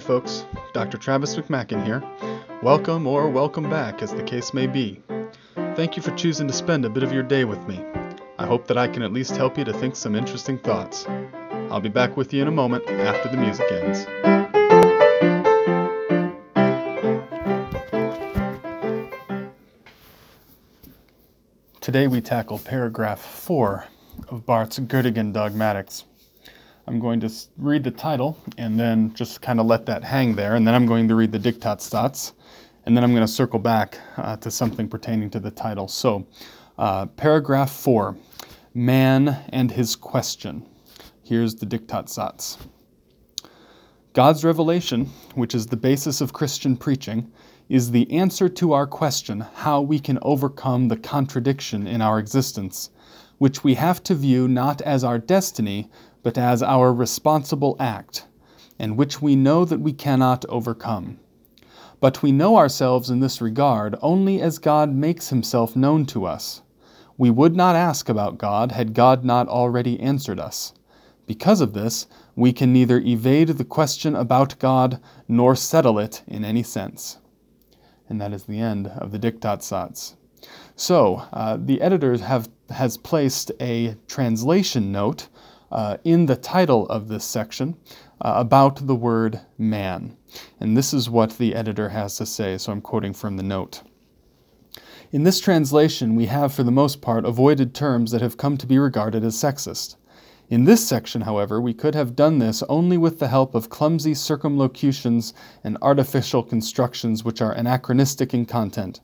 folks. Dr. Travis McMaken here. Welcome or welcome back, as the case may be. Thank you for choosing to spend a bit of your day with me. I hope that I can at least help you to think some interesting thoughts. I'll be back with you in a moment after the music ends. Today we tackle paragraph 4 of Barth's Göttingen Dogmatics. I'm going to read the title and then just kind of let that hang there, and then I'm going to read the Diktatsatz, and then I'm going to circle back uh, to something pertaining to the title. So, uh, paragraph 4 Man and His Question. Here's the Diktatsatz. God's revelation, which is the basis of Christian preaching, is the answer to our question how we can overcome the contradiction in our existence, which we have to view not as our destiny, but as our responsible act, and which we know that we cannot overcome. But we know ourselves in this regard only as God makes himself known to us. We would not ask about God had God not already answered us. Because of this, we can neither evade the question about God nor settle it in any sense. And that is the end of the Diktatsatz. So, uh, the editor have, has placed a translation note uh, in the title of this section uh, about the word man. And this is what the editor has to say, so I'm quoting from the note. In this translation, we have, for the most part, avoided terms that have come to be regarded as sexist. In this section, however, we could have done this only with the help of clumsy circumlocutions and artificial constructions which are anachronistic in content.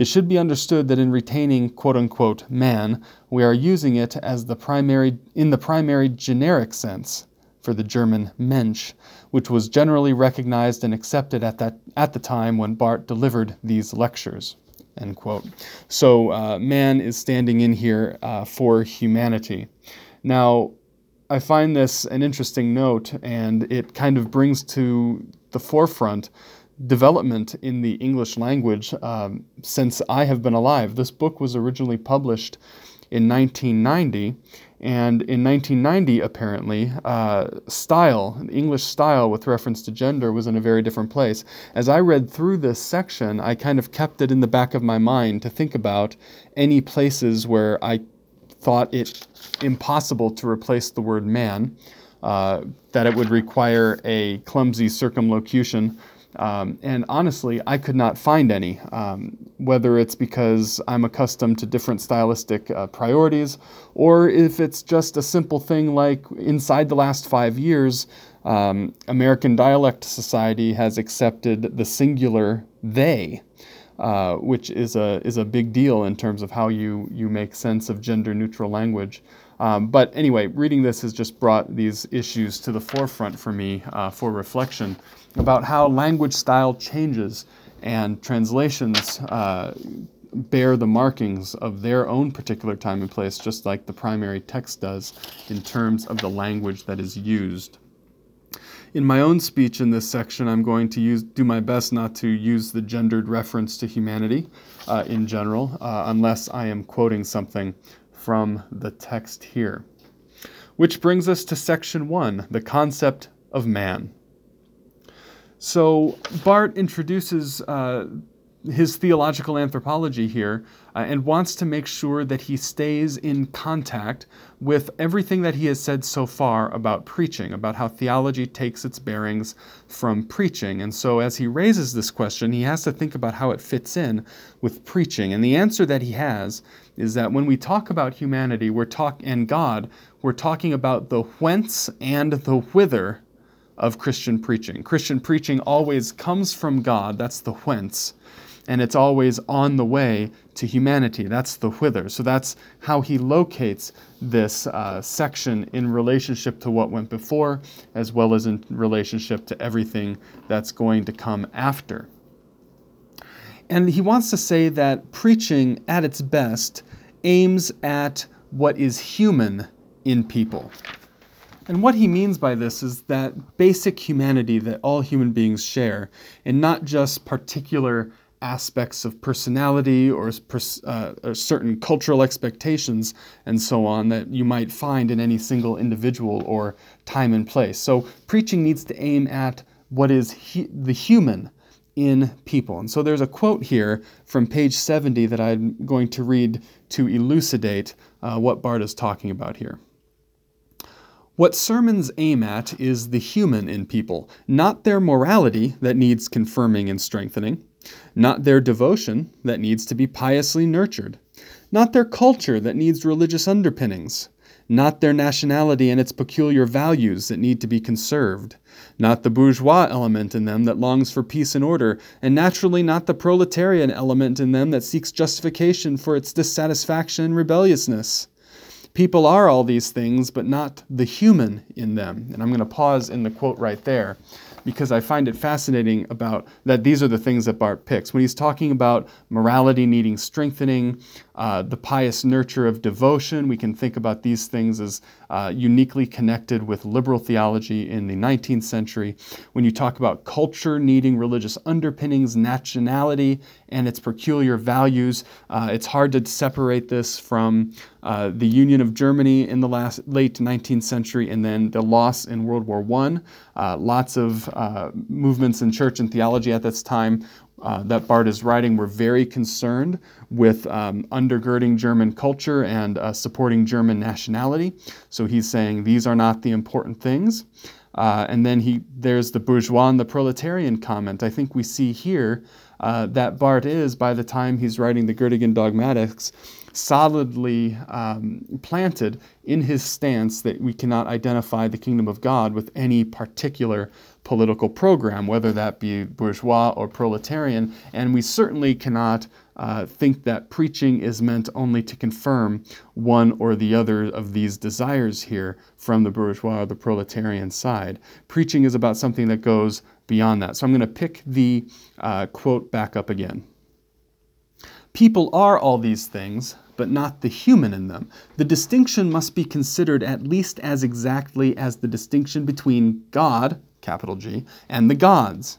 It should be understood that in retaining quote unquote man, we are using it as the primary in the primary generic sense for the German Mensch, which was generally recognized and accepted at that at the time when Barth delivered these lectures. End quote. So uh, man is standing in here uh, for humanity. Now, I find this an interesting note, and it kind of brings to the forefront development in the English language um, since I have been alive. This book was originally published in 1990, and in 1990, apparently, uh, style, English style with reference to gender, was in a very different place. As I read through this section, I kind of kept it in the back of my mind to think about any places where I thought it impossible to replace the word man, uh, that it would require a clumsy circumlocution um, and honestly, I could not find any, um, whether it's because I'm accustomed to different stylistic uh, priorities, or if it's just a simple thing like inside the last five years, um, American Dialect Society has accepted the singular they. Uh, which is a is a big deal in terms of how you you make sense of gender neutral language. Um, but anyway, reading this has just brought these issues to the forefront for me uh, for reflection about how language style changes and translations uh, bear the markings of their own particular time and place, just like the primary text does in terms of the language that is used. In my own speech in this section, I'm going to use, do my best not to use the gendered reference to humanity uh, in general, uh, unless I am quoting something from the text here. Which brings us to section one the concept of man. So Barth introduces uh, his theological anthropology here uh, and wants to make sure that he stays in contact with everything that he has said so far about preaching, about how theology takes its bearings from preaching. And so, as he raises this question, he has to think about how it fits in with preaching. And the answer that he has is that when we talk about humanity, we're talk and God, we're talking about the whence and the whither of Christian preaching. Christian preaching always comes from God, that's the whence, and it's always on the way to humanity, that's the whither. So that's how he locates this uh, section in relationship to what went before, as well as in relationship to everything that's going to come after. And he wants to say that preaching at its best aims at what is human in people. And what he means by this is that basic humanity that all human beings share, and not just particular aspects of personality or, uh, or, certain cultural expectations and so on that you might find in any single individual or time and place. So, preaching needs to aim at what is he, the human in people. And so there's a quote here from page 70 that I'm going to read to elucidate uh, what Barth is talking about here. What sermons aim at is the human in people, not their morality that needs confirming and strengthening, not their devotion that needs to be piously nurtured, not their culture that needs religious underpinnings, not their nationality and its peculiar values that need to be conserved, not the bourgeois element in them that longs for peace and order, and naturally not the proletarian element in them that seeks justification for its dissatisfaction and rebelliousness. People are all these things, but not the human in them. And I'm going to pause in the quote right there because I find it fascinating about that these are the things that Barth picks. When he's talking about morality needing strengthening, uh, the pious nurture of devotion, we can think about these things as uh, uniquely connected with liberal theology in the 19th century. When you talk about culture needing religious underpinnings, nationality, and its peculiar values, uh, it's hard to separate this from uh, the Union of Germany in the last late 19th century and then the loss in World War I. Uh, lots of uh, movements in church and theology at this time uh, that Barth is writing were very concerned with um, undergirding German culture and uh, supporting German nationality. So he's saying these are not the important things. Uh, and then he, there's the bourgeois and the proletarian comment. I think we see here uh, that Barth is, by the time he's writing the Göttingen dogmatics, solidly um, planted in his stance that we cannot identify the kingdom of God with any particular political program, whether that be bourgeois or proletarian. And we certainly cannot uh, think that preaching is meant only to confirm one or the other of these desires here from the bourgeois or the proletarian side. Preaching is about something that goes beyond that. So I'm going to pick the uh, quote back up again. People are all these things, but not the human in them. The distinction must be considered at least as exactly as the distinction between God, capital G, and the gods.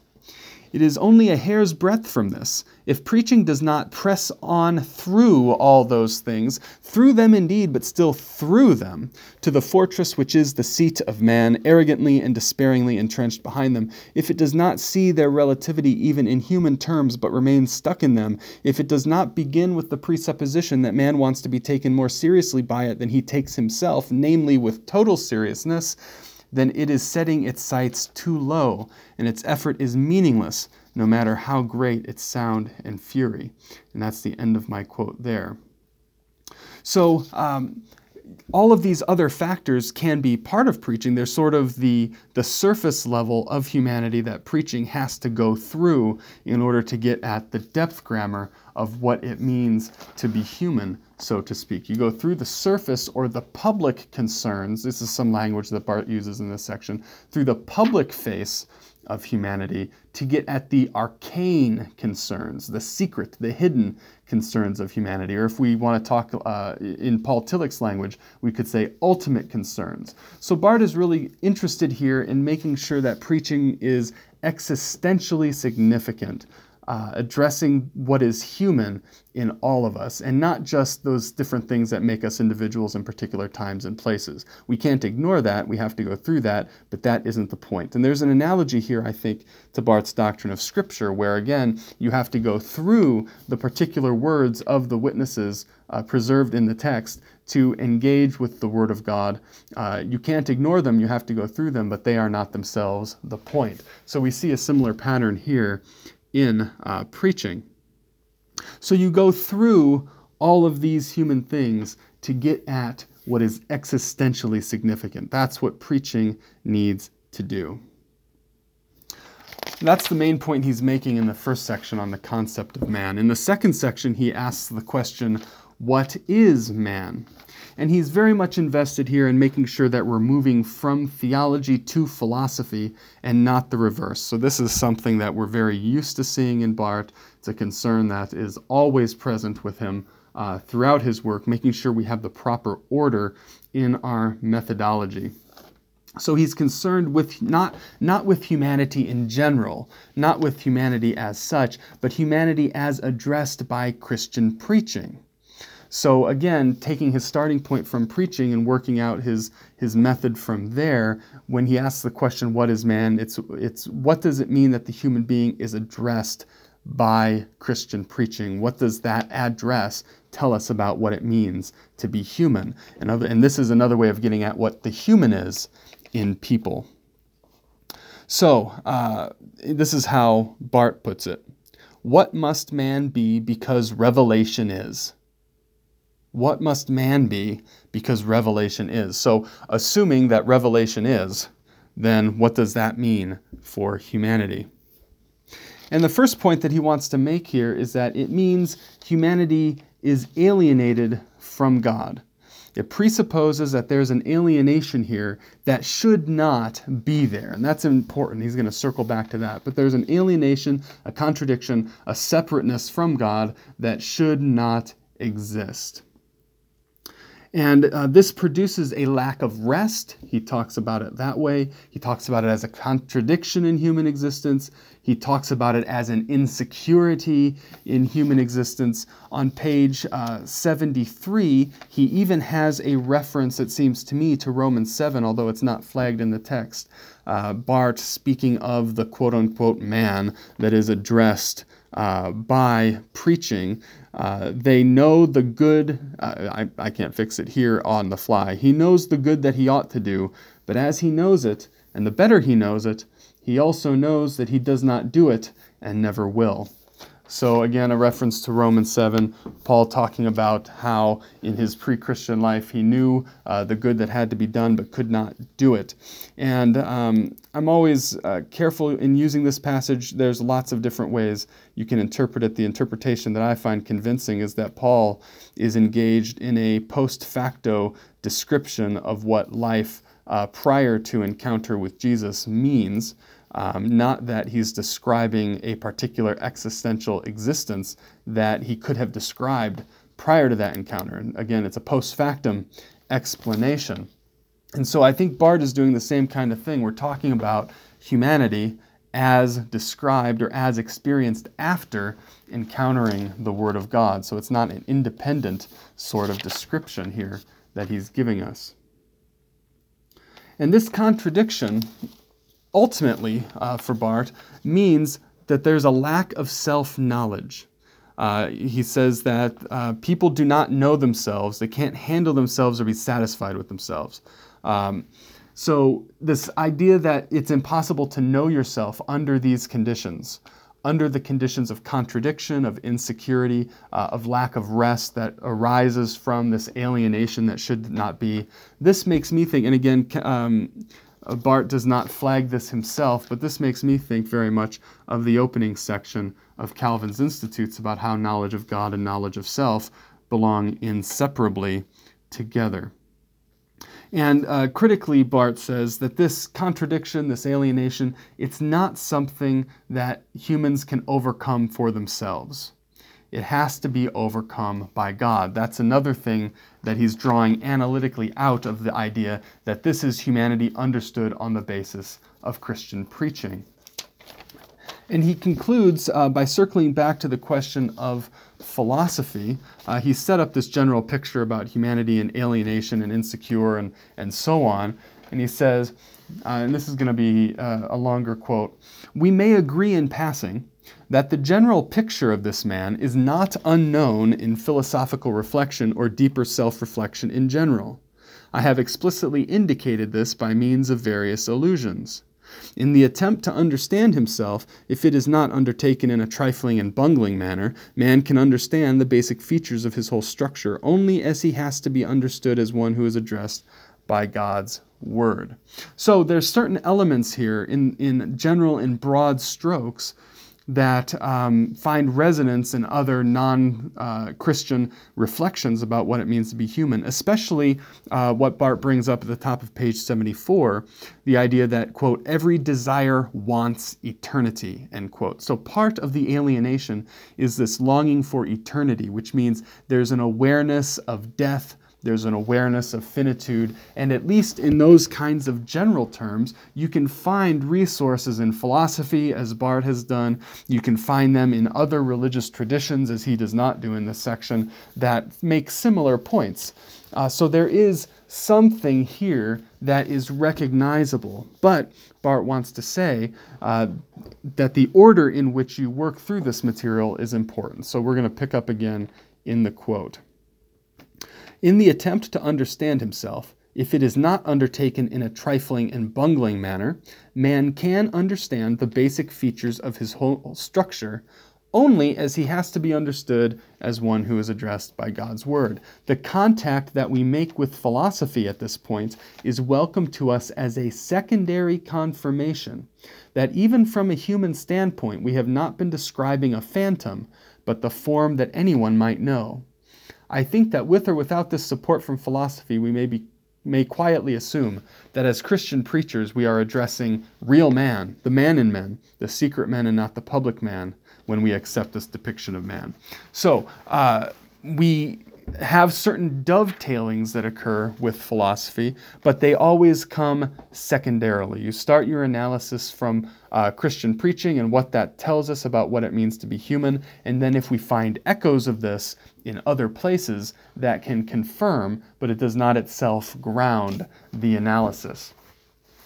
It is only a hair's breadth from this. If preaching does not press on through all those things, through them indeed, but still through them, to the fortress which is the seat of man, arrogantly and despairingly entrenched behind them, if it does not see their relativity even in human terms, but remains stuck in them, if it does not begin with the presupposition that man wants to be taken more seriously by it than he takes himself, namely with total seriousness, then it is setting its sights too low, and its effort is meaningless, no matter how great its sound and fury. And that's the end of my quote there. So, um, all of these other factors can be part of preaching. They're sort of the, the surface level of humanity that preaching has to go through in order to get at the depth grammar of what it means to be human, so to speak. You go through the surface or the public concerns. This is some language that Barth uses in this section. Through the public face of humanity to get at the arcane concerns, the secret, the hidden concerns of humanity. Or if we want to talk uh, in Paul Tillich's language, we could say ultimate concerns. So Barth is really interested here in making sure that preaching is existentially significant uh, addressing what is human in all of us and not just those different things that make us individuals in particular times and places. We can't ignore that, we have to go through that, but that isn't the point. And there's an analogy here, I think, to Barth's doctrine of Scripture, where again, you have to go through the particular words of the witnesses uh, preserved in the text to engage with the Word of God. Uh, you can't ignore them, you have to go through them, but they are not themselves the point. So we see a similar pattern here in uh, preaching. So you go through all of these human things to get at what is existentially significant. That's what preaching needs to do. That's the main point he's making in the first section on the concept of man. In the second section, he asks the question, What is man? And he's very much invested here in making sure that we're moving from theology to philosophy and not the reverse. So, this is something that we're very used to seeing in Barth. It's a concern that is always present with him uh, throughout his work, making sure we have the proper order in our methodology. So he's concerned with not, not with humanity in general, not with humanity as such, but humanity as addressed by Christian preaching. So again, taking his starting point from preaching and working out his his method from there, when he asks the question, "What is man?" It's it's what does it mean that the human being is addressed by Christian preaching? What does that address tell us about what it means to be human? And, other, and this is another way of getting at what the human is in people. So, uh, this is how Barth puts it What must man be because revelation is? What must man be because revelation is? So, assuming that revelation is, then what does that mean for humanity? And the first point that he wants to make here is that it means humanity is alienated from God. It presupposes that there's an alienation here that should not be there. And that's important. He's going to circle back to that. But there's an alienation, a contradiction, a separateness from God that should not exist. And uh, this produces a lack of rest. He talks about it that way. He talks about it as a contradiction in human existence. He talks about it as an insecurity in human existence. On page uh, 73, he even has a reference, it seems to me, to Romans 7, although it's not flagged in the text. Uh, Barth speaking of the quote unquote man that is addressed uh, by preaching. Uh, they know the good, uh, I, I can't fix it here on the fly. He knows the good that he ought to do, but as he knows it, and the better he knows it, he also knows that he does not do it and never will. So, again, a reference to Romans 7, Paul talking about how in his pre Christian life he knew uh, the good that had to be done but could not do it. And um, I'm always uh, careful in using this passage. There's lots of different ways you can interpret it. The interpretation that I find convincing is that Paul is engaged in a post facto description of what life uh, prior to encounter with Jesus means. Um, not that he's describing a particular existential existence that he could have described prior to that encounter. And again, it's a post factum explanation. And so I think Barth is doing the same kind of thing. We're talking about humanity as described or as experienced after encountering the Word of God. So it's not an independent sort of description here that he's giving us. And this contradiction ultimately, uh, for Barth, means that there's a lack of self knowledge. Uh, he says that uh, people do not know themselves, they can't handle themselves or be satisfied with themselves. Um, so, this idea that it's impossible to know yourself under these conditions, under the conditions of contradiction, of insecurity, uh, of lack of rest that arises from this alienation that should not be, this makes me think, and again, um, uh, Barth does not flag this himself, but this makes me think very much of the opening section of Calvin's Institutes about how knowledge of God and knowledge of self belong inseparably together. And uh, critically, Barth says that this contradiction, this alienation, it's not something that humans can overcome for themselves it has to be overcome by God. That's another thing that he's drawing analytically out of the idea that this is humanity understood on the basis of Christian preaching. And he concludes uh, by circling back to the question of philosophy. Uh, he set up this general picture about humanity and alienation and insecure and, and so on. And he says, uh, and this is going to be uh, a longer quote We may agree in passing that the general picture of this man is not unknown in philosophical reflection or deeper self reflection in general. I have explicitly indicated this by means of various allusions. In the attempt to understand himself, if it is not undertaken in a trifling and bungling manner, man can understand the basic features of his whole structure only as he has to be understood as one who is addressed by God's word. So there's certain elements here in, in general, in broad strokes, that um, find resonance in other non uh, Christian reflections about what it means to be human, especially uh, what Barth brings up at the top of page 74 the idea that, quote, every desire wants eternity, end quote. So part of the alienation is this longing for eternity, which means there's an awareness of death there's an awareness of finitude, and at least in those kinds of general terms, you can find resources in philosophy, as Barth has done. You can find them in other religious traditions, as he does not do in this section, that make similar points. Uh, so there is something here that is recognizable. But Barth wants to say uh, that the order in which you work through this material is important. So we're going to pick up again in the quote. In the attempt to understand himself, if it is not undertaken in a trifling and bungling manner, man can understand the basic features of his whole structure only as he has to be understood as one who is addressed by God's Word. The contact that we make with philosophy at this point is welcome to us as a secondary confirmation that even from a human standpoint, we have not been describing a phantom, but the form that anyone might know. I think that with or without this support from philosophy, we may be may quietly assume that as Christian preachers we are addressing real man, the man in men, the secret man and not the public man, when we accept this depiction of man. So, uh, we have certain dovetailings that occur with philosophy, but they always come secondarily. You start your analysis from uh, Christian preaching and what that tells us about what it means to be human, and then if we find echoes of this in other places, that can confirm, but it does not itself ground the analysis.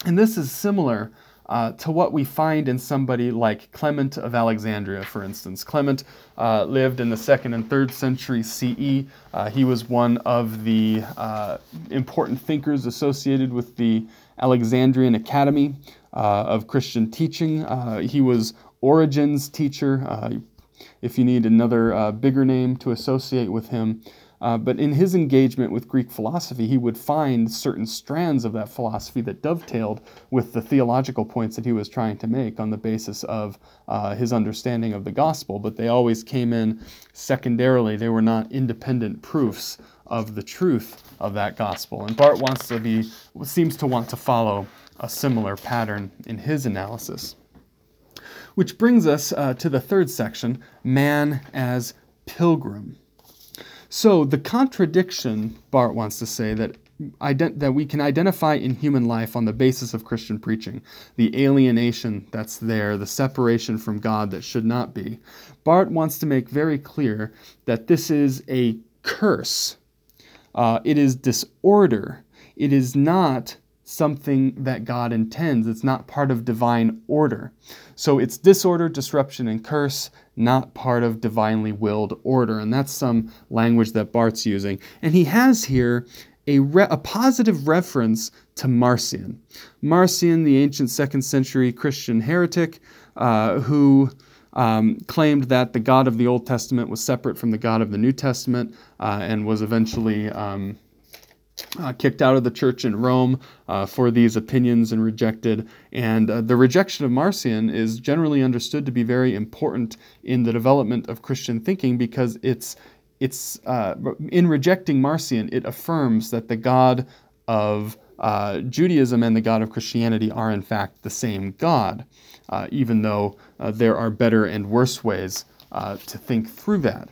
And this is similar uh, to what we find in somebody like Clement of Alexandria, for instance. Clement uh, lived in the second and third century CE. Uh, he was one of the uh, important thinkers associated with the Alexandrian Academy uh, of Christian teaching. Uh, he was Origen's teacher. If you need another bigger name to associate with him, uh, but in his engagement with Greek philosophy, he would find certain strands of that philosophy that dovetailed with the theological points that he was trying to make on the basis of uh, his understanding of the gospel. But they always came in secondarily, they were not independent proofs of the truth of that gospel. And Barth wants to be, seems to want to follow a similar pattern in his analysis. Which brings us uh, to the third section man as pilgrim. So the contradiction, Barth wants to say, that ident- that we can identify in human life on the basis of Christian preaching, the alienation that's there, the separation from God that should not be. Barth wants to make very clear that this is a curse. Uh, it is disorder. It is not something that God intends. It's not part of divine order. So it's disorder, disruption, and curse, not part of divinely willed order. And that's some language that Barth's using. And he has here a, re- a positive reference to Marcion. Marcion, the ancient second century Christian heretic, uh, who um, claimed that the God of the Old Testament was separate from the God of the New Testament uh, and was eventually. Um, uh, kicked out of the church in Rome uh, for these opinions and rejected. And uh, the rejection of Marcion is generally understood to be very important in the development of Christian thinking because it's it's uh, in rejecting Marcion, it affirms that the God of uh, Judaism and the God of Christianity are in fact the same God, uh, even though there are better and worse ways to think through that.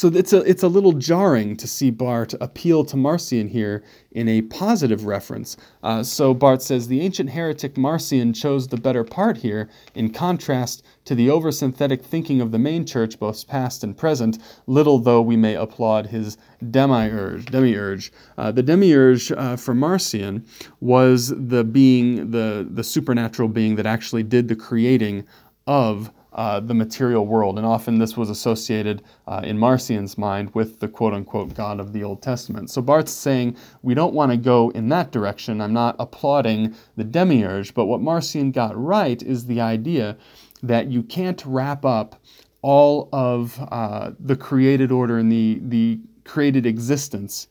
So it's a, it's a little jarring to see Barth appeal to Marcion here in a positive reference. Uh, so Barth says the ancient heretic Marcion chose the better part here, in contrast to the oversynthetic thinking of the main church, both past and present, little though we may applaud his demiurge. demiurge. Uh, the demiurge uh, for Marcion was the being, the, the supernatural being that actually did the creating of uh, the material world. And often this was associated uh, in Marcion's mind with the quote unquote God of the Old Testament. So Barth's saying we don't want to go in that direction. I'm not applauding the demiurge, but what Marcion got right is the idea that you can't wrap up all of uh, the created order and the, the created existence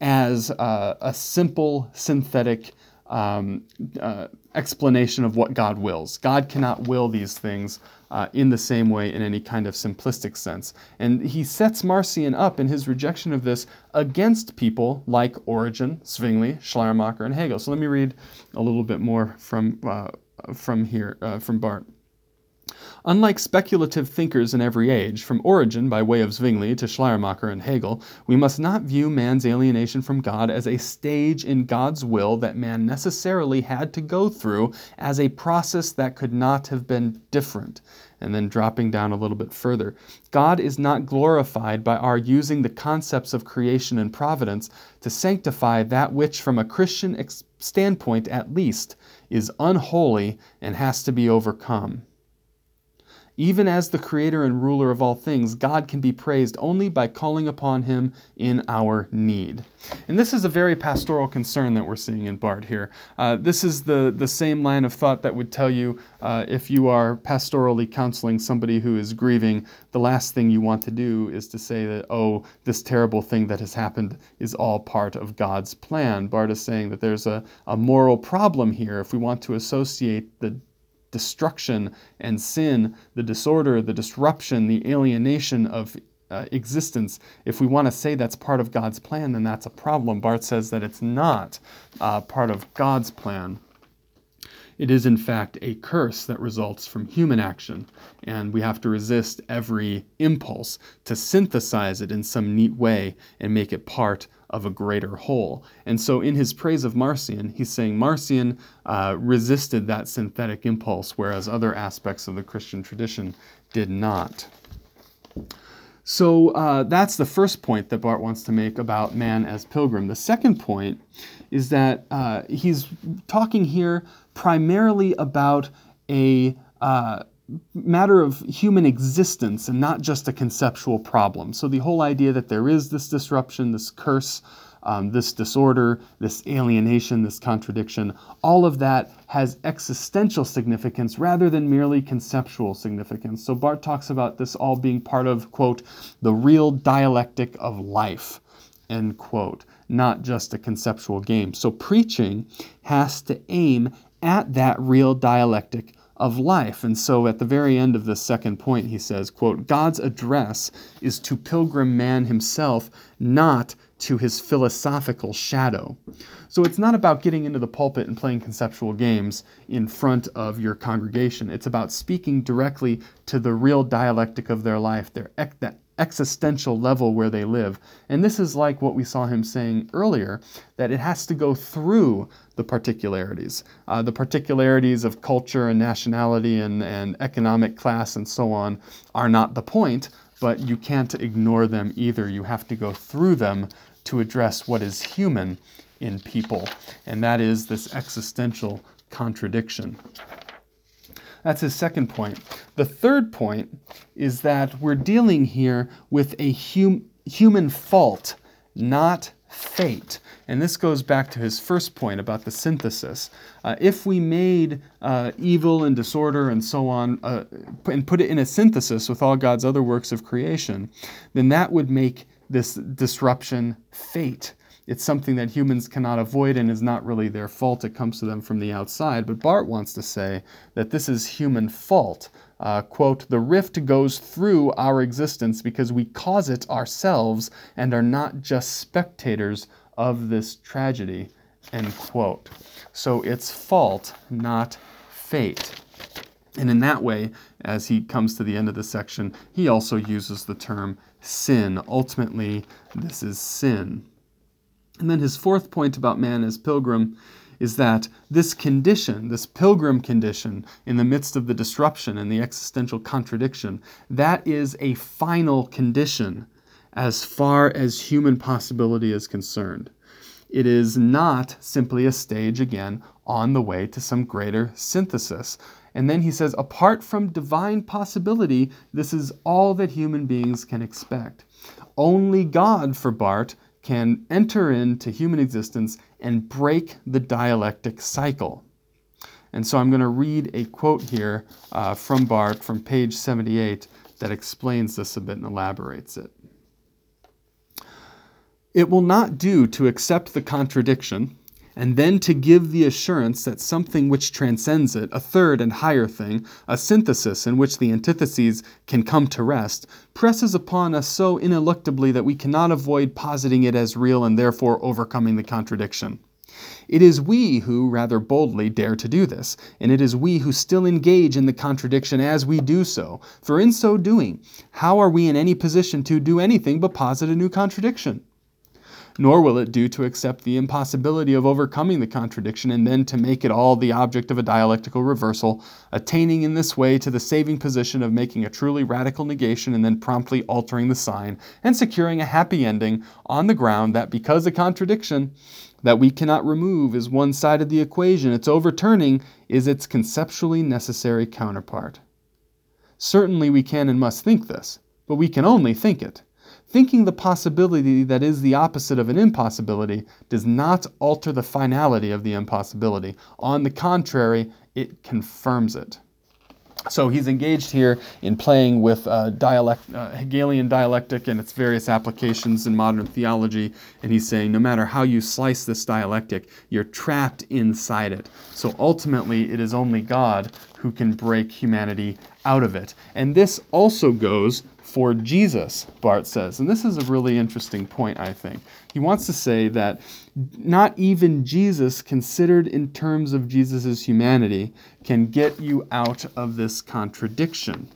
as uh, a simple synthetic um, uh, explanation of what God wills. God cannot will these things uh, in the same way in any kind of simplistic sense. And he sets Marcion up in his rejection of this against people like Origen, Zwingli, Schleiermacher, and Hegel. So let me read a little bit more from, uh, from here, uh, from Barth. Unlike speculative thinkers in every age, from Origen by way of Zwingli to Schleiermacher and Hegel, we must not view man's alienation from God as a stage in God's will that man necessarily had to go through as a process that could not have been different. And then dropping down a little bit further, God is not glorified by our using the concepts of creation and providence to sanctify that which, from a Christian ex- standpoint at least, is unholy and has to be overcome. Even as the creator and ruler of all things, God can be praised only by calling upon him in our need. And this is a very pastoral concern that we're seeing in Barth here. Uh, this is the, the same line of thought that would tell you uh, if you are pastorally counseling somebody who is grieving, the last thing you want to do is to say that, oh, this terrible thing that has happened is all part of God's plan. Barth is saying that there's a, a moral problem here if we want to associate the destruction and sin, the disorder, the disruption, the alienation of uh, existence, if we want to say that's part of God's plan, then that's a problem. Barth says that it's not uh, part of God's plan. It is, in fact, a curse that results from human action, and we have to resist every impulse to synthesize it in some neat way and make it part of a greater whole. And so, in his praise of Marcion, he's saying Marcion uh, resisted that synthetic impulse, whereas other aspects of the Christian tradition did not. So uh, that's the first point that Barth wants to make about man as pilgrim. The second point is that uh, he's talking here primarily about a uh, matter of human existence and not just a conceptual problem. So the whole idea that there is this disruption, this curse, um, this disorder, this alienation, this contradiction, all of that has existential significance rather than merely conceptual significance. So Barth talks about this all being part of, quote, the real dialectic of life, end quote, not just a conceptual game. So preaching has to aim at that real dialectic of life. And so at the very end of the second point, he says, quote, God's address is to pilgrim man himself, not to his philosophical shadow. So it's not about getting into the pulpit and playing conceptual games in front of your congregation. It's about speaking directly to the real dialectic of their life, their that existential level where they live. And this is like what we saw him saying earlier that it has to go through the particularities. Uh, the particularities of culture and nationality and, and economic class and so on are not the point, but you can't ignore them either. You have to go through them to address what is human in people, and that is this existential contradiction. That's his second point. The third point is that we're dealing here with a hum- human fault, not fate. And this goes back to his first point about the synthesis. Uh, if we made uh, evil and disorder and so on uh, and put it in a synthesis with all God's other works of creation, then that would make this disruption fate. It's something that humans cannot avoid and is not really their fault. It comes to them from the outside. But Barth wants to say that this is human fault. Uh, quote, the rift goes through our existence because we cause it ourselves and are not just spectators of this tragedy, end quote. So it's fault, not fate. And in that way, as he comes to the end of the section, he also uses the term sin. Ultimately, this is sin. And then his fourth point about man as pilgrim is that this condition, this pilgrim condition, in the midst of the disruption and the existential contradiction, that is a final condition as far as human possibility is concerned. It is not simply a stage, again, on the way to some greater synthesis. And then he says, apart from divine possibility, this is all that human beings can expect. Only God, for Barth, can enter into human existence and break the dialectic cycle. And so I'm going to read a quote here uh, from Barth from page 78 that explains this a bit and elaborates it. It will not do to accept the contradiction and then to give the assurance that something which transcends it, a third and higher thing, a synthesis in which the antitheses can come to rest, presses upon us so ineluctably that we cannot avoid positing it as real and therefore overcoming the contradiction. It is we who, rather boldly, dare to do this, and it is we who still engage in the contradiction as we do so. For in so doing, how are we in any position to do anything but posit a new contradiction? Nor will it do to accept the impossibility of overcoming the contradiction and then to make it all the object of a dialectical reversal, attaining in this way to the saving position of making a truly radical negation and then promptly altering the sign, and securing a happy ending on the ground that because a contradiction that we cannot remove is one side of the equation, its overturning is its conceptually necessary counterpart. Certainly we can and must think this, but we can only think it. Thinking the possibility that is the opposite of an impossibility does not alter the finality of the impossibility. On the contrary, it confirms it. So he's engaged here in playing with uh, dialect, uh, Hegelian dialectic and its various applications in modern theology. And he's saying no matter how you slice this dialectic, you're trapped inside it. So ultimately, it is only God who can break humanity out of it. And this also goes for Jesus, Barth says. And this is a really interesting point, I think. He wants to say that not even Jesus, considered in terms of Jesus' humanity, can get you out of this contradiction.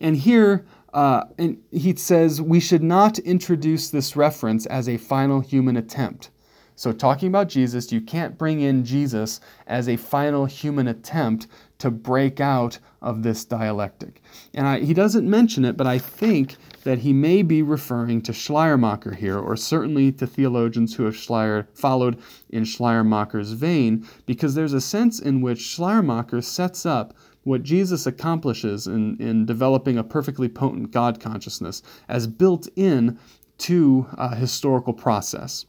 And here, uh, and he says we should not introduce this reference as a final human attempt. So, talking about Jesus, you can't bring in Jesus as a final human attempt to break out of this dialectic. And I, he doesn't mention it, but I think that he may be referring to Schleiermacher here, or certainly to theologians who have Schleier, followed in Schleiermacher's vein, because there's a sense in which Schleiermacher sets up what Jesus accomplishes in, in developing a perfectly potent God consciousness as built in to a historical process.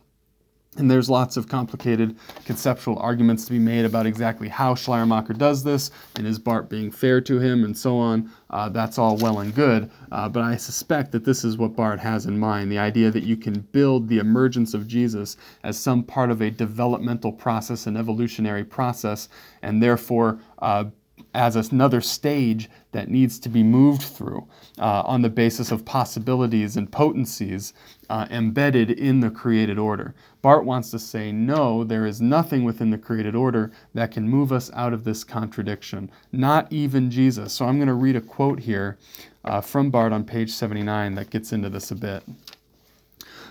And there's lots of complicated conceptual arguments to be made about exactly how Schleiermacher does this, and is Barth being fair to him, and so on. Uh, that's all well and good, uh, but I suspect that this is what Barth has in mind the idea that you can build the emergence of Jesus as some part of a developmental process, an evolutionary process, and therefore uh, as another stage that needs to be moved through uh, on the basis of possibilities and potencies uh, embedded in the created order. Barth wants to say, no, there is nothing within the created order that can move us out of this contradiction, not even Jesus. So I'm going to read a quote here uh, from Barth on page 79 that gets into this a bit.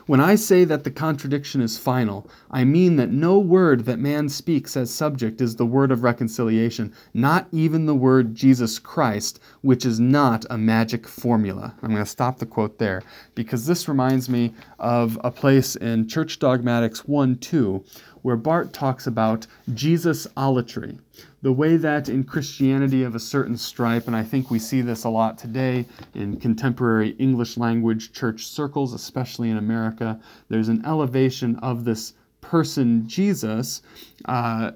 When I say that the contradiction is final, I mean that no word that man speaks as subject is the word of reconciliation, not even the word Jesus Christ, which is not a magic formula. I'm going to stop the quote there because this reminds me of a place in Church Dogmatics 1 2 where Barth talks about Jesus olatry, the way that in Christianity of a certain stripe, and I think we see this a lot today in contemporary English language church circles, especially in America, there's an elevation of this person, Jesus, uh,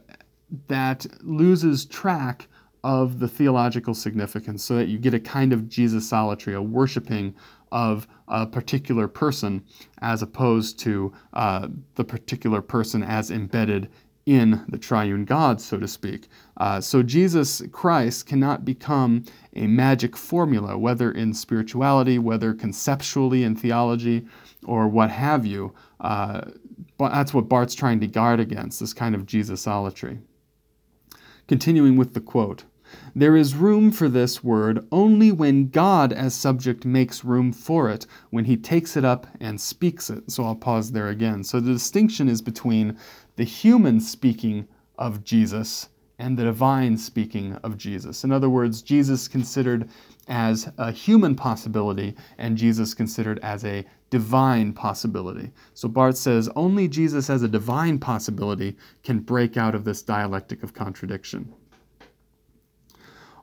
that loses track of the theological significance so that you get a kind of Jesus Jesusolatry, a worshiping of a particular person as opposed to uh, the particular person as embedded in the triune God, so to speak. Uh, so Jesus Christ cannot become a magic formula, whether in spirituality, whether conceptually in theology, or what have you. Uh, but that's what Barth's trying to guard against, this kind of Jesusolatry. Continuing with the quote. There is room for this word only when God as subject makes room for it, when he takes it up and speaks it. So I'll pause there again. So the distinction is between the human speaking of Jesus and the divine speaking of Jesus. In other words, Jesus considered as a human possibility and Jesus considered as a divine possibility. So Barth says only Jesus as a divine possibility can break out of this dialectic of contradiction.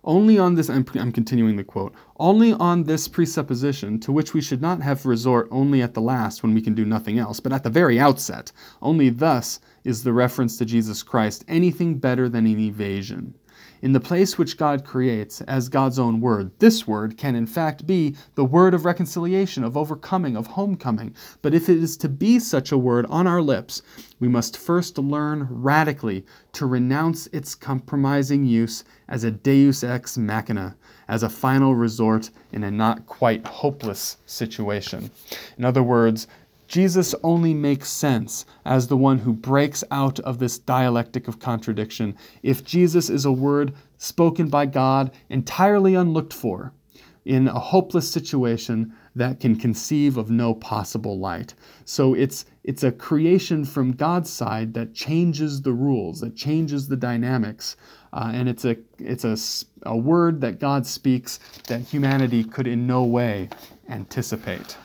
Only on this, I'm, I'm, continuing the quote, only on this presupposition, to which we should not have resort only at the last when we can do nothing else, but at the very outset, only thus is the reference to Jesus Christ anything better than an evasion. In the place which God creates as God's own word, this word can in fact be the word of reconciliation, of overcoming, of homecoming. But if it is to be such a word on our lips, we must first learn radically to renounce its compromising use as a deus ex machina, as a final resort in a not quite hopeless situation. In other words, Jesus only makes sense as the one who breaks out of this dialectic of contradiction if Jesus is a word spoken by God entirely unlooked for in a hopeless situation that can conceive of no possible light. So it's it's a creation from God's side that changes the rules, that changes the dynamics, uh, and it's a it's a, a word that God speaks that humanity could in no way anticipate.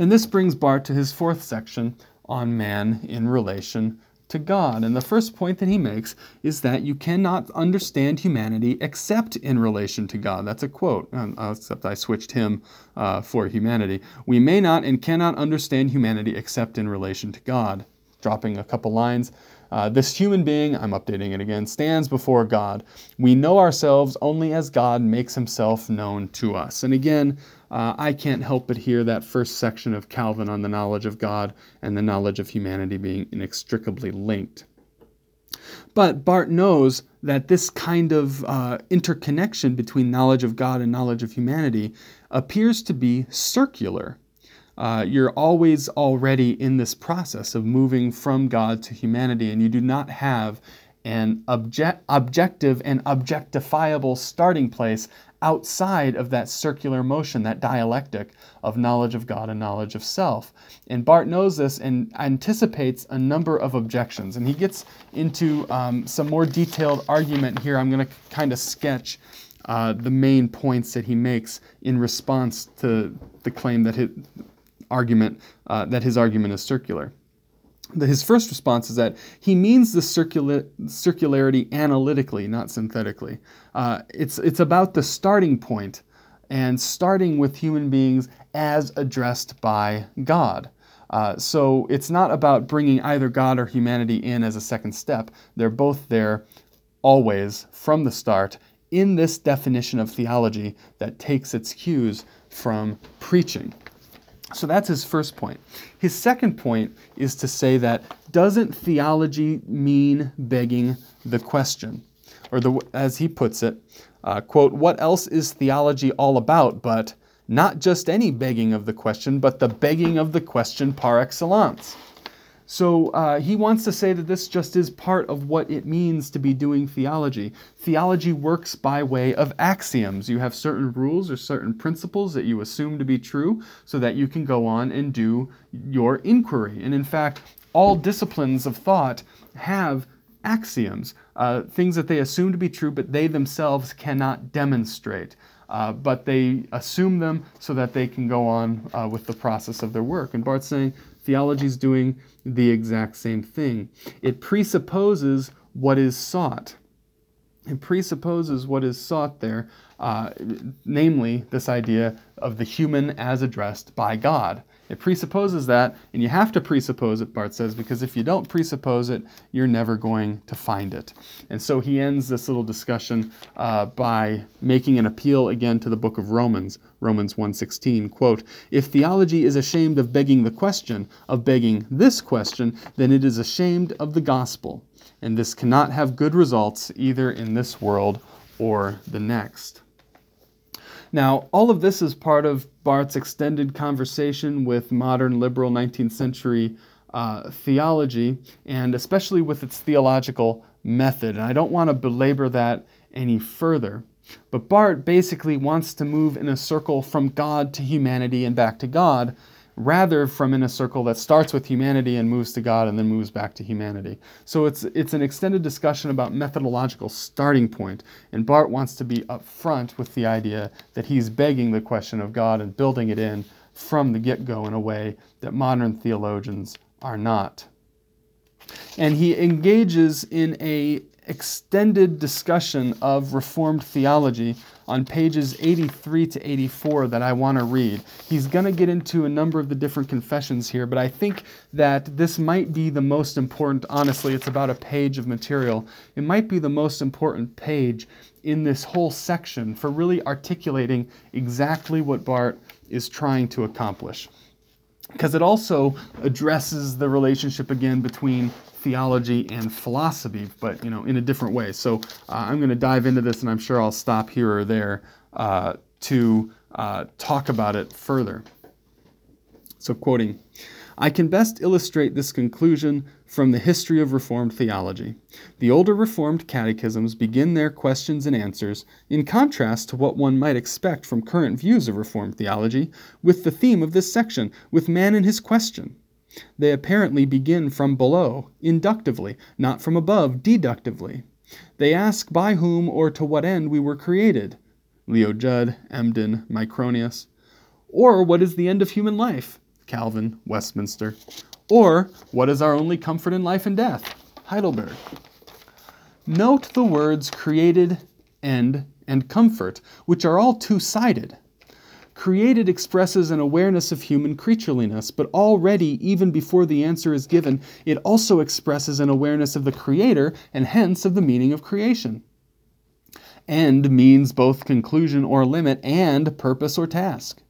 And this brings Barth to his fourth section on man in relation to God. And the first point that he makes is that you cannot understand humanity except in relation to God. That's a quote, uh, except I switched him uh, for humanity. We may not and cannot understand humanity except in relation to God. Dropping a couple lines. Uh, this human being, I'm updating it again, stands before God. We know ourselves only as God makes himself known to us. And again, uh, I can't help but hear that first section of Calvin on the knowledge of God and the knowledge of humanity being inextricably linked. But Barth knows that this kind of uh, interconnection between knowledge of God and knowledge of humanity appears to be circular. Uh, you're always already in this process of moving from God to humanity, and you do not have an object, objective and objectifiable starting place outside of that circular motion, that dialectic of knowledge of God and knowledge of self. And Barth knows this and anticipates a number of objections. And he gets into um, some more detailed argument here. I'm going to kind of sketch uh, the main points that he makes in response to the claim that his argument uh, that his argument is circular his first response is that he means the circular, circularity analytically, not synthetically. Uh, it's, it's about the starting point and starting with human beings as addressed by God. Uh, so it's not about bringing either God or humanity in as a second step. They're both there always from the start in this definition of theology that takes its cues from preaching. So that's his first point. His second point is to say that doesn't theology mean begging the question? Or the, as he puts it, uh, quote, what else is theology all about but not just any begging of the question, but the begging of the question par excellence? So uh, he wants to say that this just is part of what it means to be doing theology. Theology works by way of axioms. You have certain rules or certain principles that you assume to be true so that you can go on and do your inquiry. And in fact, all disciplines of thought have axioms, uh, things that they assume to be true, but they themselves cannot demonstrate. Uh, but they assume them so that they can go on uh, with the process of their work. And Barth's saying theology is doing the exact same thing. It presupposes what is sought. It presupposes what is sought there, uh, namely this idea of the human as addressed by God. It presupposes that, and you have to presuppose it, Barth says, because if you don't presuppose it, you're never going to find it. And so he ends this little discussion uh, by making an appeal again to the book of Romans, Romans 1:16, quote, "If theology is ashamed of begging the question, of begging this question, then it is ashamed of the gospel, and this cannot have good results either in this world or the next." Now, all of this is part of Barth's extended conversation with modern liberal 19th century uh, theology, and especially with its theological method. And I don't want to belabor that any further. But Barth basically wants to move in a circle from God to humanity and back to God rather from in a circle that starts with humanity and moves to God and then moves back to humanity. So it's it's an extended discussion about methodological starting point, and Barth wants to be upfront with the idea that he's begging the question of God and building it in from the get-go in a way that modern theologians are not. And he engages in a extended discussion of Reformed theology on pages 83 to 84 that I want to read. He's going to get into a number of the different confessions here, but I think that this might be the most important. Honestly, it's about a page of material. It might be the most important page in this whole section for really articulating exactly what Barth is trying to accomplish. Because it also addresses the relationship again between theology and philosophy, but you know, in a different way. So uh, I'm going to dive into this, and I'm sure I'll stop here or there uh, to uh, talk about it further. So, quoting, I can best illustrate this conclusion from the history of Reformed theology. The older Reformed catechisms begin their questions and answers, in contrast to what one might expect from current views of Reformed theology, with the theme of this section, with man and his question. They apparently begin from below, inductively, not from above, deductively. They ask by whom or to what end we were created. Leo Jud, Emden, Micronius. Or what is the end of human life? Calvin, Westminster. Or, what is our only comfort in life and death? Heidelberg. Note the words created, end, and comfort, which are all two sided. Created expresses an awareness of human creatureliness, but already, even before the answer is given, it also expresses an awareness of the Creator and hence of the meaning of creation. End means both conclusion or limit and purpose or task.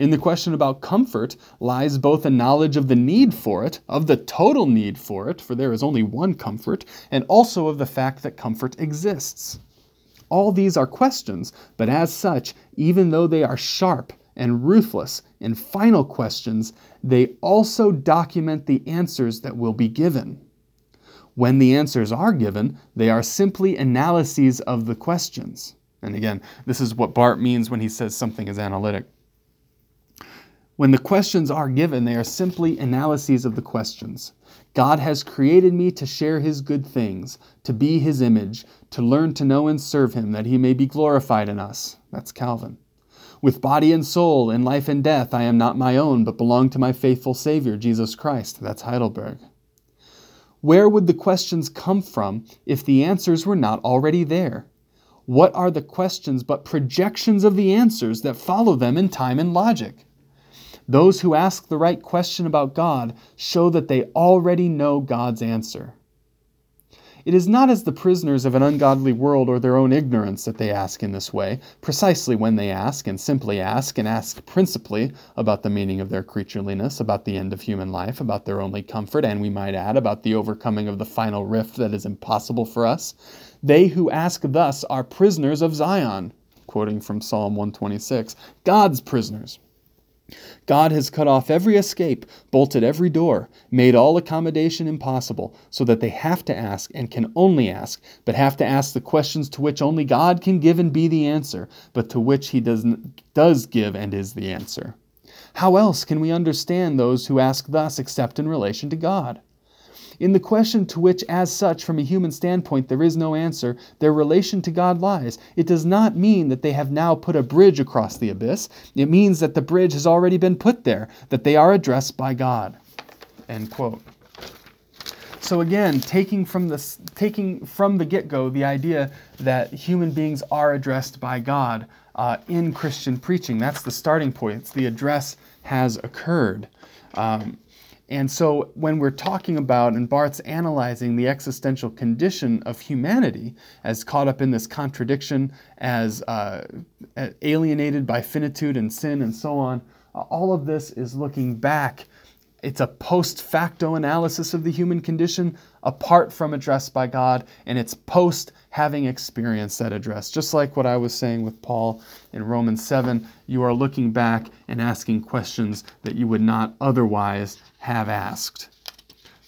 In the question about comfort lies both a knowledge of the need for it, of the total need for it, for there is only one comfort, and also of the fact that comfort exists. All these are questions, but as such, even though they are sharp and ruthless and final questions, they also document the answers that will be given. When the answers are given, they are simply analyses of the questions. And again, this is what Barth means when he says something is analytic. When the questions are given, they are simply analyses of the questions. God has created me to share his good things, to be his image, to learn to know and serve him, that he may be glorified in us. That's Calvin. With body and soul, in life and death, I am not my own, but belong to my faithful Savior, Jesus Christ. That's Heidelberg. Where would the questions come from if the answers were not already there? What are the questions but projections of the answers that follow them in time and logic? Those who ask the right question about God show that they already know God's answer. It is not as the prisoners of an ungodly world or their own ignorance that they ask in this way, precisely when they ask, and simply ask, and ask principally about the meaning of their creatureliness, about the end of human life, about their only comfort, and we might add, about the overcoming of the final rift that is impossible for us. They who ask thus are prisoners of Zion, quoting from Psalm 126, God's prisoners. God has cut off every escape, bolted every door, made all accommodation impossible, so that they have to ask and can only ask, but have to ask the questions to which only God can give and be the answer, but to which He does, does give and is the answer. How else can we understand those who ask thus except in relation to God? In the question to which, as such, from a human standpoint, there is no answer, their relation to God lies. It does not mean that they have now put a bridge across the abyss. It means that the bridge has already been put there, that they are addressed by God. End quote. So again, taking from the taking from the get-go the idea that human beings are addressed by God uh, in Christian preaching. That's the starting point. It's the address has occurred. Um, and so, when we're talking about, and Barth's analyzing the existential condition of humanity as caught up in this contradiction, as uh, alienated by finitude and sin and so on, all of this is looking back. It's a post facto analysis of the human condition apart from address by God, and it's post having experienced that address. Just like what I was saying with Paul in Romans 7, you are looking back and asking questions that you would not otherwise have asked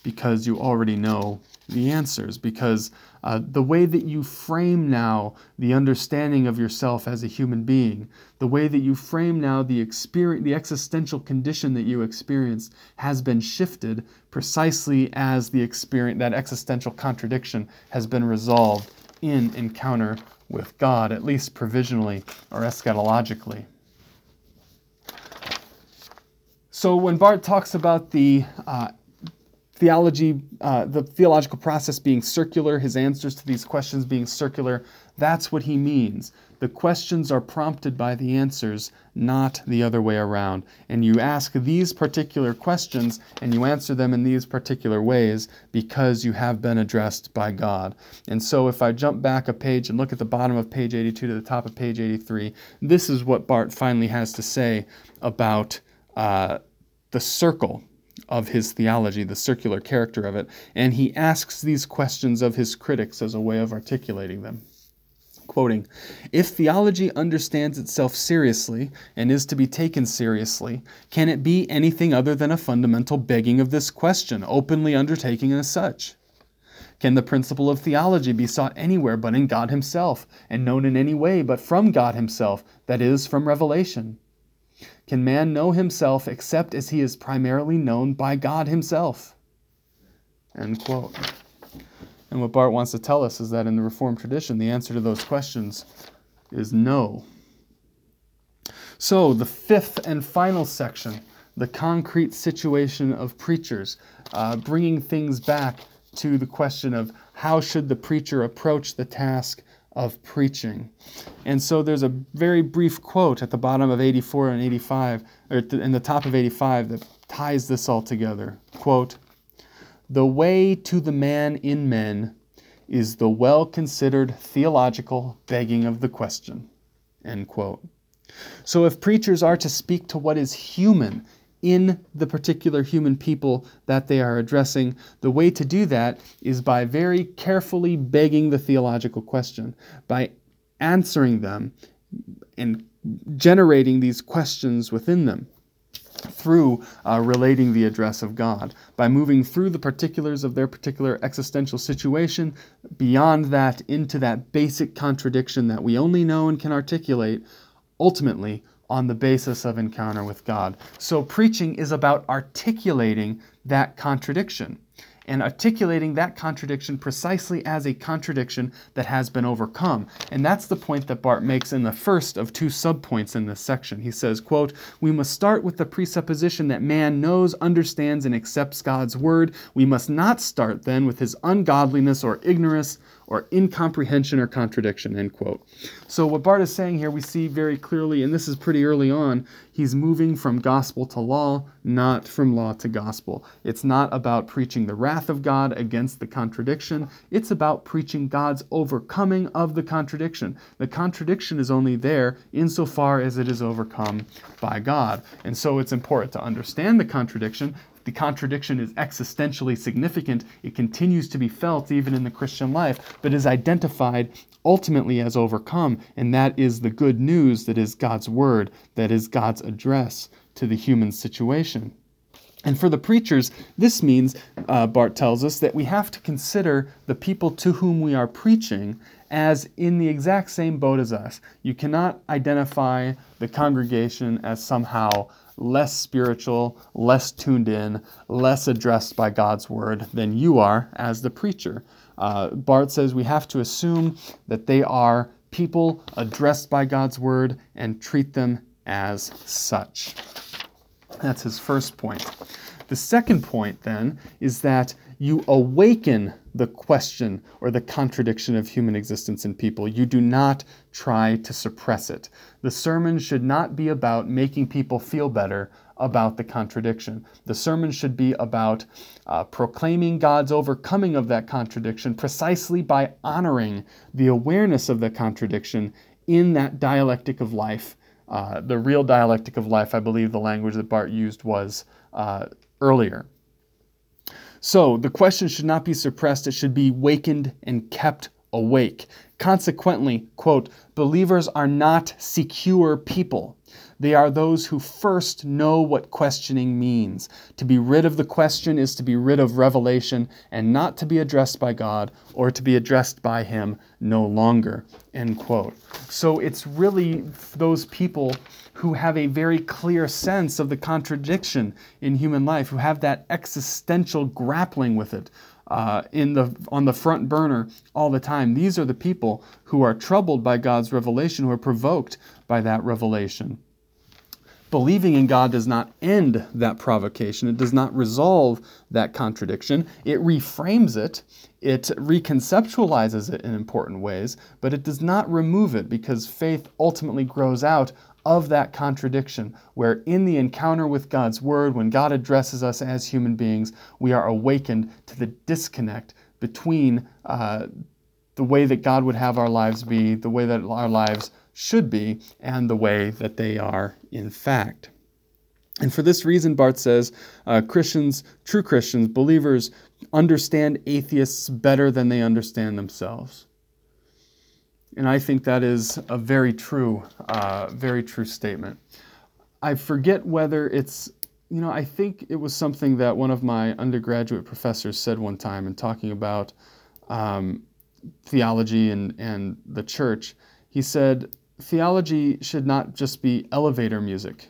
because you already know the answers, because uh, the way that you frame now the understanding of yourself as a human being, the way that you frame now the experience, the existential condition that you experienced has been shifted precisely as the experience, that existential contradiction has been resolved in encounter with God, at least provisionally or eschatologically. So when Barth talks about the uh, theology, uh, the theological process being circular, his answers to these questions being circular, that's what he means. The questions are prompted by the answers, not the other way around. And you ask these particular questions and you answer them in these particular ways because you have been addressed by God. And so if I jump back a page and look at the bottom of page 82 to the top of page 83, this is what Barth finally has to say about uh, the circle of his theology, the circular character of it, and he asks these questions of his critics as a way of articulating them. Quoting, if theology understands itself seriously and is to be taken seriously, can it be anything other than a fundamental begging of this question, openly undertaken as such? Can the principle of theology be sought anywhere but in God Himself, and known in any way but from God Himself, that is, from revelation? Can man know himself except as he is primarily known by God Himself? End quote. And what Barth wants to tell us is that in the Reformed tradition, the answer to those questions is no. So, the fifth and final section, the concrete situation of preachers, uh, bringing things back to the question of how should the preacher approach the task of preaching. And so there's a very brief quote at the bottom of 84 and 85, or in the top of 85, that ties this all together. Quote, the way to the man in men is the well considered theological begging of the question. End quote. So, if preachers are to speak to what is human in the particular human people that they are addressing, the way to do that is by very carefully begging the theological question, by answering them and generating these questions within them through uh, relating the address of God, by moving through the particulars of their particular existential situation, beyond that into that basic contradiction that we only know and can articulate, ultimately on the basis of encounter with God. So preaching is about articulating that contradiction and articulating that contradiction precisely as a contradiction that has been overcome. And that's the point that Barth makes in the first of two subpoints in this section. He says, quote, "We must start with the presupposition that man knows, understands and accepts God's word. We must not start then with his ungodliness or ignorance or incomprehension or contradiction, end quote. So, what Barth is saying here, we see very clearly, and this is pretty early on, he's moving from gospel to law, not from law to gospel. It's not about preaching the wrath of God against the contradiction, it's about preaching God's overcoming of the contradiction. The contradiction is only there insofar as it is overcome by God. And so, it's important to understand the contradiction the contradiction is existentially significant. It continues to be felt even in the Christian life, but is identified ultimately as overcome. And that is the good news that is God's word, that is God's address to the human situation. And for the preachers, this means, uh, Barth tells us, that we have to consider the people to whom we are preaching as in the exact same boat as us. You cannot identify the congregation as somehow less spiritual, less tuned in, less addressed by God's word than you are as the preacher. Uh, Barth says we have to assume that they are people addressed by God's word and treat them as such. That's his first point. The second point, then, is that you awaken the question or the contradiction of human existence in people. You do not try to suppress it. The sermon should not be about making people feel better about the contradiction. The sermon should be about uh, proclaiming God's overcoming of that contradiction precisely by honoring the awareness of the contradiction in that dialectic of life. Uh, the real dialectic of life, I believe the language that Barth used was uh, earlier. So the question should not be suppressed, it should be wakened and kept awake. Consequently, quote, believers are not secure people. They are those who first know what questioning means. To be rid of the question is to be rid of revelation and not to be addressed by God or to be addressed by Him no longer. End quote. So it's really those people who have a very clear sense of the contradiction in human life, who have that existential grappling with it. Uh, in the on the front burner all the time. These are the people who are troubled by God's revelation, who are provoked by that revelation. Believing in God does not end that provocation. It does not resolve that contradiction. It reframes it, it reconceptualizes it in important ways, but it does not remove it because faith ultimately grows out of that contradiction, where in the encounter with God's Word, when God addresses us as human beings, we are awakened to the disconnect between uh, the way that God would have our lives be, the way that our lives should be and the way that they are in fact. And for this reason, Barth says, uh, Christians, true Christians, believers, understand atheists better than they understand themselves. And I think that is a very true, uh, very true statement. I forget whether it's, you know, I think it was something that one of my undergraduate professors said one time in talking about um, theology and, and the church. He said, theology should not just be elevator music.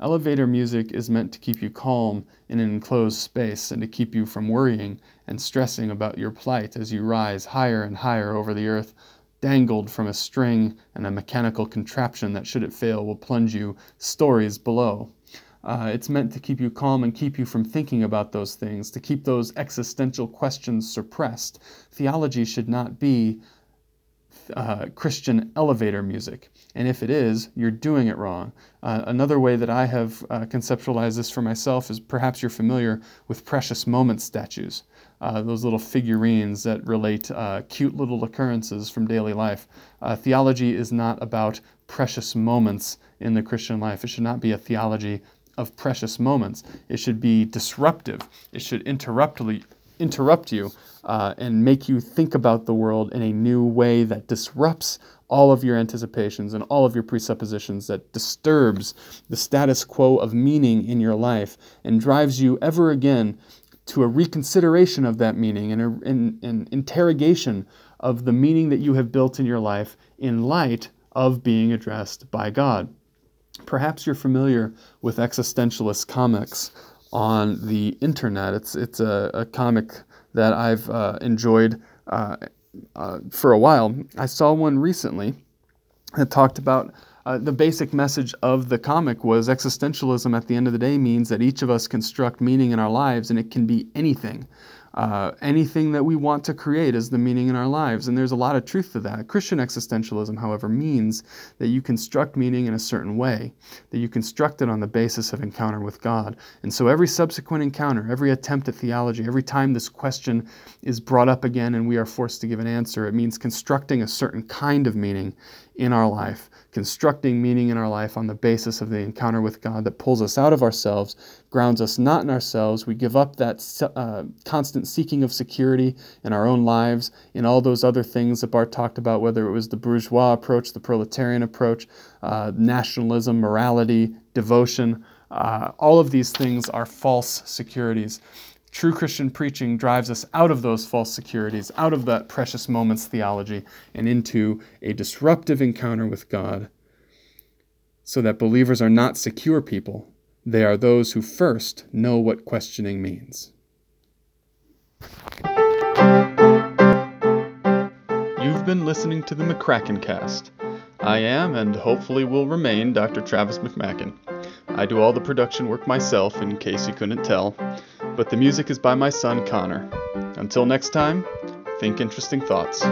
Elevator music is meant to keep you calm in an enclosed space and to keep you from worrying and stressing about your plight as you rise higher and higher over the earth dangled from a string and a mechanical contraption that, should it fail, will plunge you stories below. Uh, it's meant to keep you calm and keep you from thinking about those things, to keep those existential questions suppressed. Theology should not be uh, Christian elevator music. And if it is, you're doing it wrong. Uh, another way that I have uh, conceptualized this for myself is perhaps you're familiar with precious moment statues uh, those little figurines that relate uh, cute little occurrences from daily life. Theology is not about precious moments in the Christian life. It should not be a theology of precious moments. It should be disruptive. It should interrupt, interrupt you uh, and make you think about the world in a new way that disrupts all of your anticipations and all of your presuppositions, that disturbs the status quo of meaning in your life and drives you ever again to a reconsideration of that meaning and an interrogation of the meaning that you have built in your life in light of being addressed by God. Perhaps you're familiar with existentialist comics on the internet. It's, it's a, a comic that I've uh, enjoyed uh, uh, for a while. I saw one recently that talked about uh, the basic message of the comic was existentialism at the end of the day means that each of us construct meaning in our lives and it can be anything. Uh, anything that we want to create is the meaning in our lives. And there's a lot of truth to that. Christian existentialism, however, means that you construct meaning in a certain way, that you construct it on the basis of encounter with God. And so every subsequent encounter, every attempt at theology, every time this question is brought up again and we are forced to give an answer, it means constructing a certain kind of meaning in our life, constructing meaning in our life on the basis of the encounter with God that pulls us out of ourselves, grounds us not in ourselves. We give up that uh, constant seeking of security in our own lives, in all those other things that Barth talked about, whether it was the bourgeois approach, the proletarian approach, uh, nationalism, morality, devotion. Uh, all of these things are false securities. True Christian preaching drives us out of those false securities, out of that precious moments theology, and into a disruptive encounter with God, so that believers are not secure people. They are those who first know what questioning means. You've been listening to the McMaken Cast. I am, and hopefully will remain, Dr. Travis McMaken. I do all the production work myself, in case you couldn't tell but the music is by my son Connor. Until next time, think interesting thoughts.